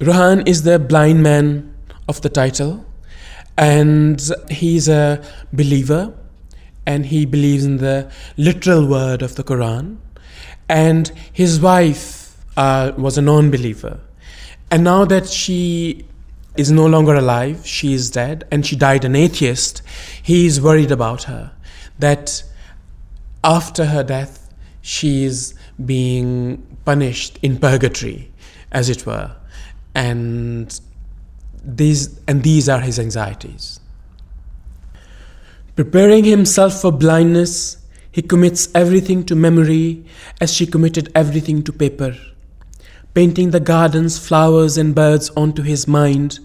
Rohan is the blind man of the title, and he's a believer, and he believes in the literal word of the Quran. And his wife uh, was a non believer. And now that she is no longer alive, she is dead, and she died an atheist, he is worried about her. That after her death, she is being punished in purgatory, as it were. And these, and these are his anxieties. Preparing himself for blindness, he commits everything to memory as she committed everything to paper, painting the gardens, flowers, and birds onto his mind.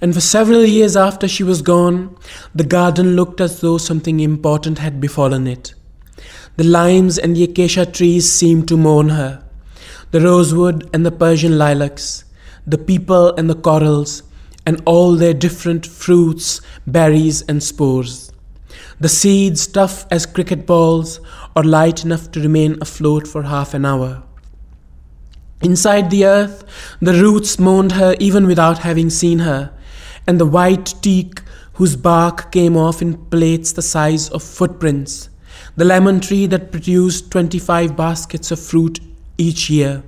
And for several years after she was gone, the garden looked as though something important had befallen it. The limes and the acacia trees seemed to mourn her, the rosewood and the Persian lilacs, the pipal and the corals, and all their different fruits, berries, and spores. The seeds tough as cricket balls or light enough to remain afloat for half an hour. Inside the earth, the roots mourned her even without having seen her, and the white teak whose bark came off in plates the size of footprints, the lemon tree that produced 25 baskets of fruit each year.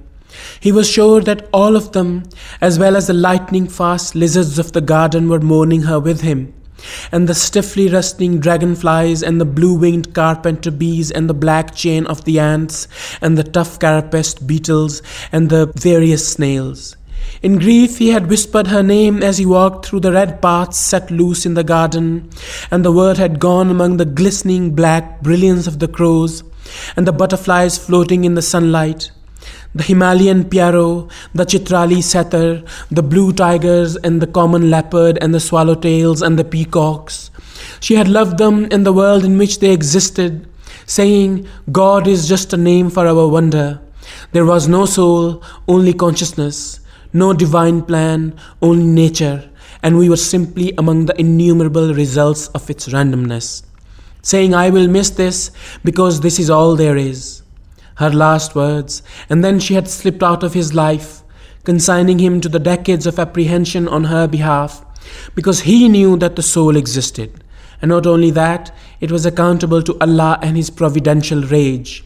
He was sure that all of them, as well as the lightning fast lizards of the garden, were mourning her with him, and the stiffly rustling dragonflies, and the blue winged carpenter bees, and the black chain of the ants, and the tough carapaced beetles, and the various snails. In grief, he had whispered her name as he walked through the red paths set loose in the garden, and the word had gone among the glistening black brilliance of the crows, and the butterflies floating in the sunlight. The Himalayan pierrot, the Chitrali satyr, the blue tigers, and the common leopard, and the swallowtails, and the peacocks. She had loved them in the world in which they existed, saying, God is just a name for our wonder. There was no soul, only consciousness no divine plan, only nature, and we were simply among the innumerable results of its randomness. Saying, I will miss this because this is all there is. Her last words, and then she had slipped out of his life, consigning him to the decades of apprehension on her behalf, because he knew that the soul existed. And not only that, it was accountable to Allah and His providential rage.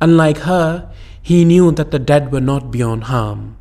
Unlike her, he knew that the dead were not beyond harm.